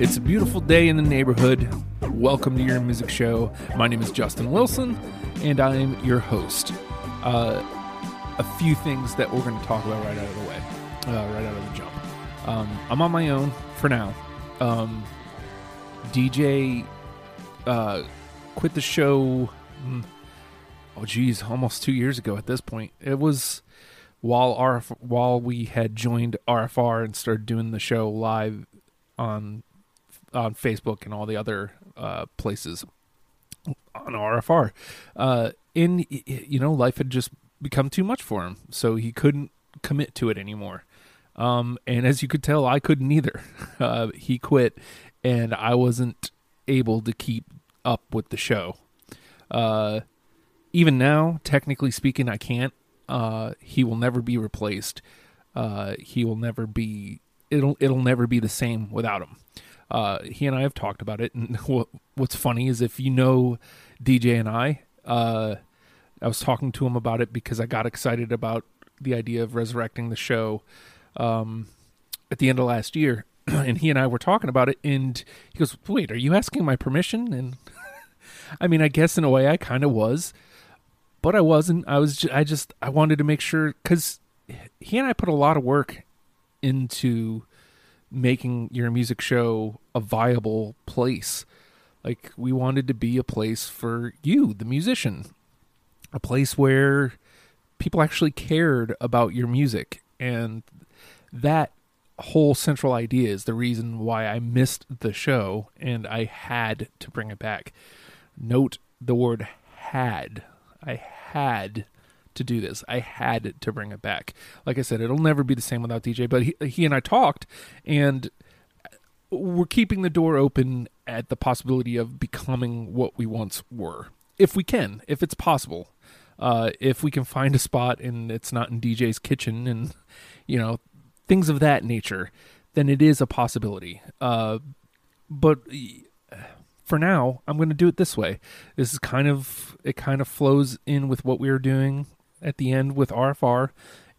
It's a beautiful day in the neighborhood. Welcome to your music show. My name is Justin Wilson, and I am your host. Uh, a few things that we're going to talk about right out of the way, uh, right out of the jump. Um, I'm on my own for now. Um, DJ uh, quit the show. Oh, geez, almost two years ago at this point. It was while RF, while we had joined RFR and started doing the show live on on Facebook and all the other uh, places on RFR. Uh, y- you know, life had just become too much for him, so he couldn't commit to it anymore. Um, and as you could tell, I couldn't either. Uh, he quit, and I wasn't able to keep up with the show. Uh, even now, technically speaking, I can't. Uh, he will never be replaced. Uh, he will never be. It'll it'll never be the same without him. Uh, he and I have talked about it, and what, what's funny is if you know DJ and I, uh, I was talking to him about it because I got excited about the idea of resurrecting the show um, at the end of last year, and he and I were talking about it, and he goes, "Wait, are you asking my permission?" And I mean, I guess in a way, I kind of was, but I wasn't. I was. I just. I wanted to make sure because he and I put a lot of work into making your music show a viable place. Like we wanted to be a place for you, the musician, a place where people actually cared about your music, and that whole central idea is the reason why I missed the show and I had to bring it back. Note the word had. I had to do this. I had to bring it back. Like I said, it'll never be the same without DJ, but he, he and I talked and we're keeping the door open at the possibility of becoming what we once were. If we can, if it's possible. Uh, if we can find a spot and it's not in DJ's kitchen and, you know, things of that nature, then it is a possibility. Uh, but for now, I'm going to do it this way. This is kind of it kind of flows in with what we were doing at the end with RFR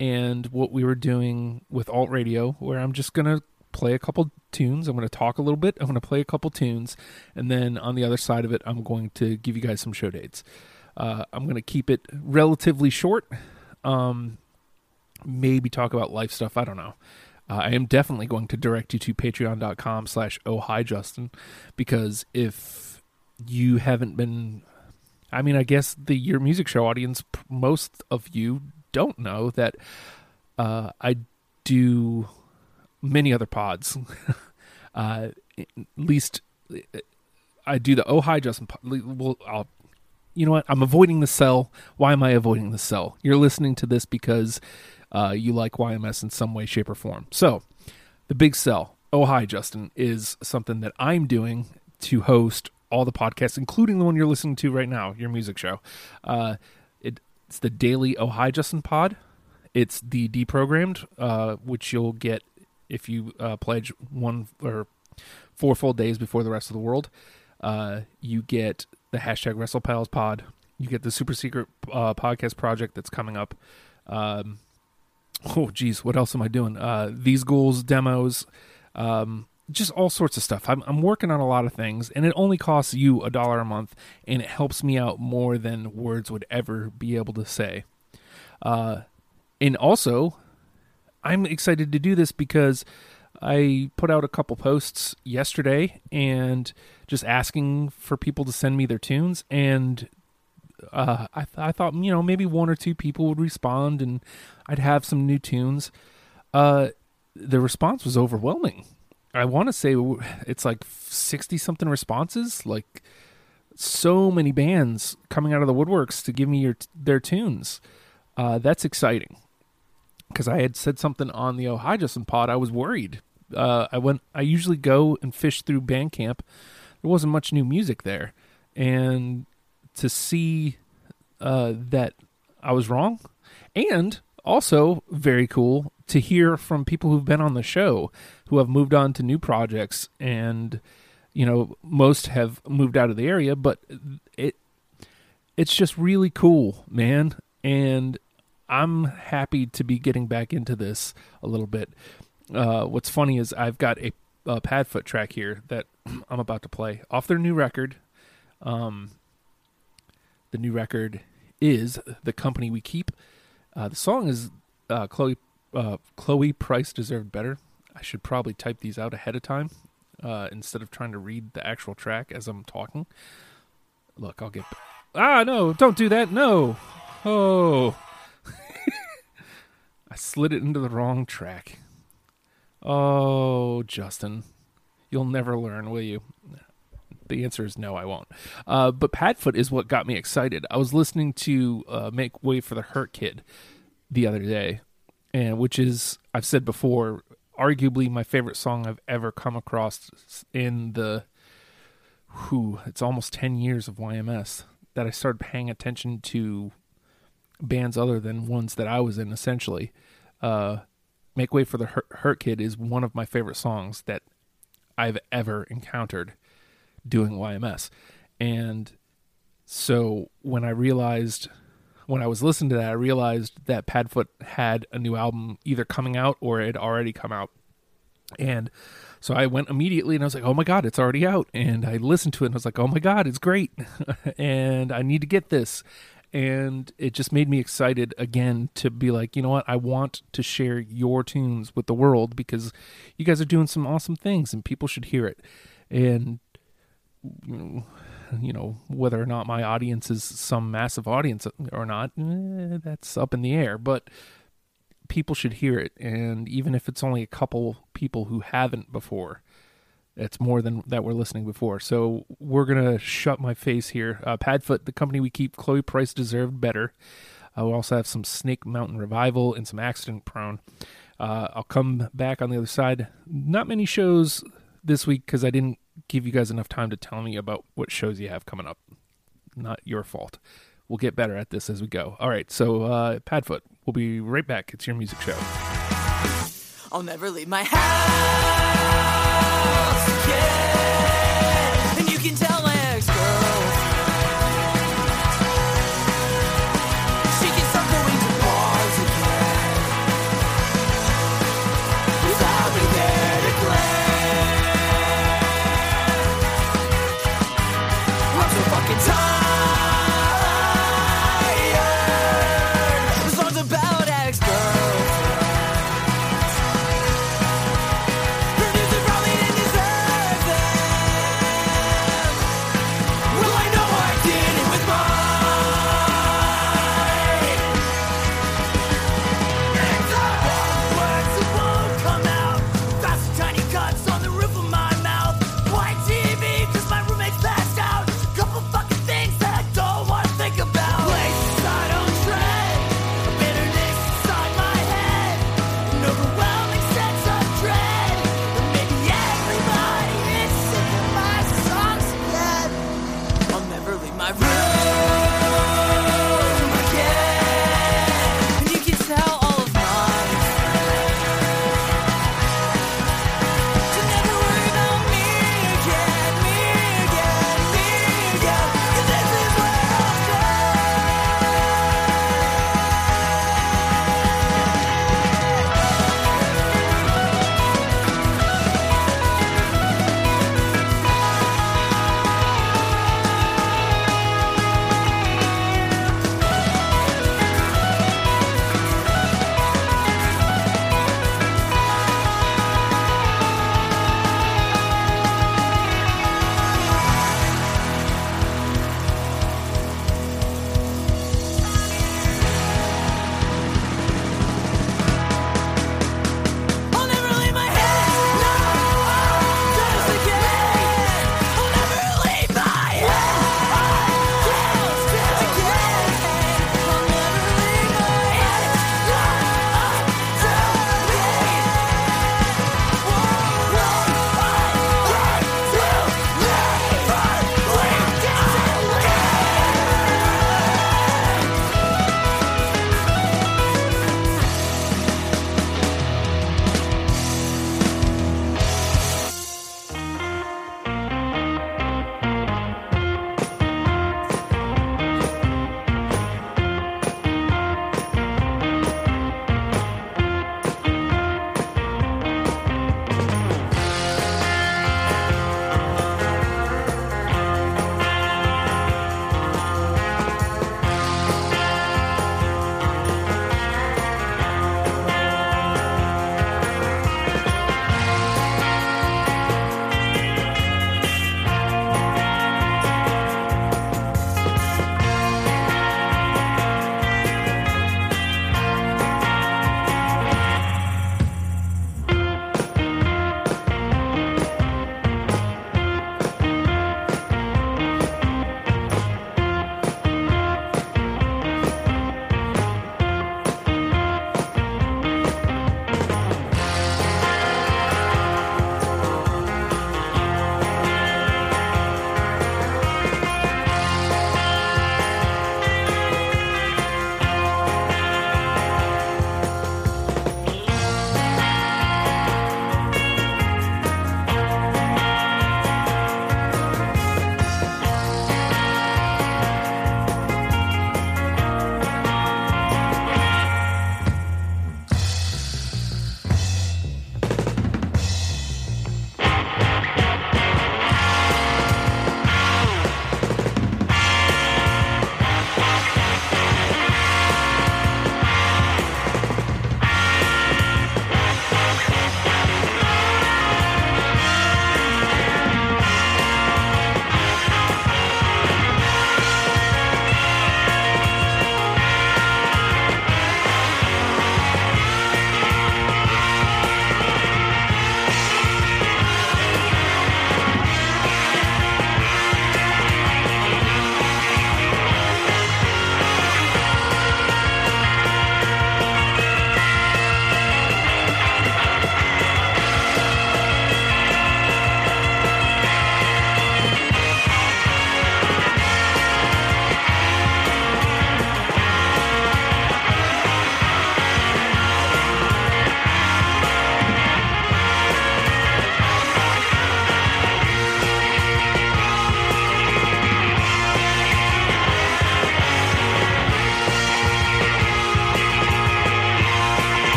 and what we were doing with alt radio, where I'm just going to play a couple tunes. I'm going to talk a little bit. I'm going to play a couple tunes, and then on the other side of it, I'm going to give you guys some show dates. Uh, I'm going to keep it relatively short. Um, maybe talk about life stuff. I don't know. Uh, I am definitely going to direct you to patreon.com slash oh hi Justin because if you haven't been I mean I guess the your music show audience most of you don't know that uh, I do many other pods uh, at least I do the oh hi Justin well I'll you know what? I'm avoiding the sell. Why am I avoiding the sell? You're listening to this because uh, you like YMS in some way, shape, or form. So, the big sell, oh hi Justin, is something that I'm doing to host all the podcasts, including the one you're listening to right now, your music show. Uh, it, it's the daily oh hi Justin pod. It's the deprogrammed, uh, which you'll get if you uh, pledge one or four full days before the rest of the world. Uh, you get the hashtag WrestlePals pod. You get the super secret uh, podcast project that's coming up. Um, oh, geez, what else am I doing? Uh, these ghouls demos, um, just all sorts of stuff. I'm, I'm working on a lot of things, and it only costs you a dollar a month, and it helps me out more than words would ever be able to say. Uh, and also, I'm excited to do this because I put out a couple posts yesterday and just asking for people to send me their tunes and uh, I, th- I thought you know maybe one or two people would respond and I'd have some new tunes. Uh, the response was overwhelming. I want to say it's like sixty something responses, like so many bands coming out of the woodworks to give me your their tunes. Uh, that's exciting because I had said something on the Oh Hi Justin pod. I was worried. Uh, I went. I usually go and fish through Bandcamp. There wasn't much new music there, and to see uh, that I was wrong, and also very cool to hear from people who've been on the show who have moved on to new projects, and you know most have moved out of the area, but it it's just really cool, man. and I'm happy to be getting back into this a little bit. Uh, what's funny is I've got a, a Padfoot track here that I'm about to play off their new record. Um, the new record is "The Company We Keep." Uh, the song is uh, Chloe uh, Chloe Price deserved better. I should probably type these out ahead of time uh, instead of trying to read the actual track as I'm talking. Look, I'll get. Ah, no! Don't do that! No! Oh, I slid it into the wrong track. Oh, Justin, you'll never learn, will you? The answer is no, I won't. Uh, but Padfoot is what got me excited. I was listening to uh, "Make Way for the Hurt Kid" the other day, and which is I've said before, arguably my favorite song I've ever come across in the who it's almost 10 years of YMS that I started paying attention to bands other than ones that I was in essentially. Uh, Make Way for the Hurt, Hurt Kid is one of my favorite songs that I've ever encountered doing YMS. And so when I realized when I was listening to that, I realized that Padfoot had a new album either coming out or it had already come out. And so I went immediately and I was like, oh my God, it's already out. And I listened to it and I was like, oh my God, it's great. and I need to get this. And it just made me excited again to be like, you know what? I want to share your tunes with the world because you guys are doing some awesome things and people should hear it. And you know whether or not my audience is some massive audience or not eh, that's up in the air. But people should hear it. And even if it's only a couple people who haven't before it's more than that we're listening before. So we're gonna shut my face here. Uh, padfoot the company we keep chloe price deserved better. Uh, we also have some snake mountain revival and some accident prone. Uh, i'll come back on the other side. Not many shows this week because i didn't give you guys enough time to tell me about what shows you have coming up. Not your fault. We'll get better at this as we go. All right, so uh, Padfoot, we'll be right back. It's your music show. I'll never leave my house.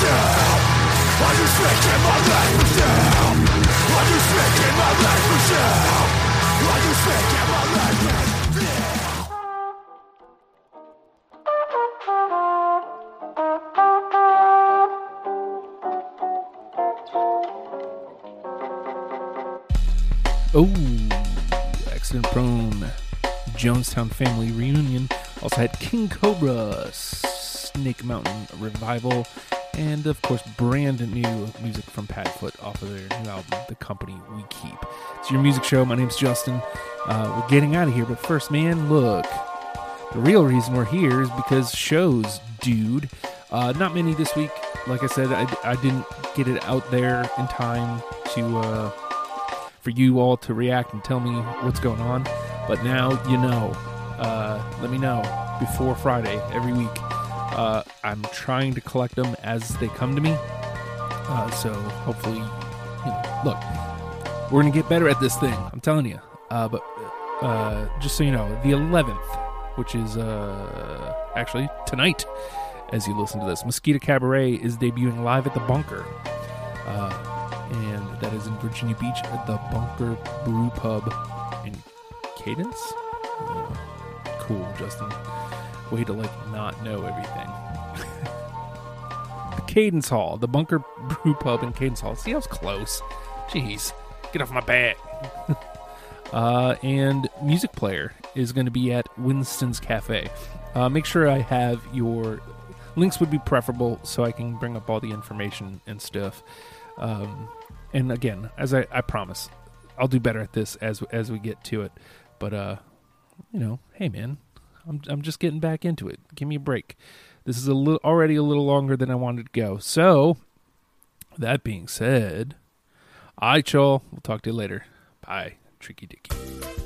Are you speaking my language now? Are you speaking my language now? Are you speaking my language? Oh, accident prone Jonestown family reunion. Also had King Cobra, Snake Mountain revival, and of course, brand new music from Padfoot off of their new album, The Company We Keep. It's your music show. My name's Justin. Uh, we're getting out of here, but first, man, look. The real reason we're here is because shows, dude. Uh, not many this week. Like I said, I, I didn't get it out there in time to uh, for you all to react and tell me what's going on. But now you know. Uh, let me know before Friday every week. Uh, I'm trying to collect them as they come to me. Uh, so hopefully, you know, look, we're gonna get better at this thing. I'm telling you. Uh, but uh, just so you know, the 11th, which is uh, actually tonight, as you listen to this, Mosquito Cabaret is debuting live at the Bunker, uh, and that is in Virginia Beach at the Bunker Brew Pub in Cadence. Cool, Justin. Way to like not know everything. Cadence Hall, the Bunker Brew Pub in Cadence Hall. See, I was close. Jeez, get off my back. uh, and Musicplayer is going to be at Winston's Cafe. Uh, make sure I have your links would be preferable so I can bring up all the information and stuff. Um, and again, as I, I promise, I'll do better at this as as we get to it. But uh, you know, hey man, I'm I'm just getting back into it. Give me a break. This is a little already a little longer than I wanted to go. So, that being said, all right. We'll talk to you later. Bye, Tricky Dicky.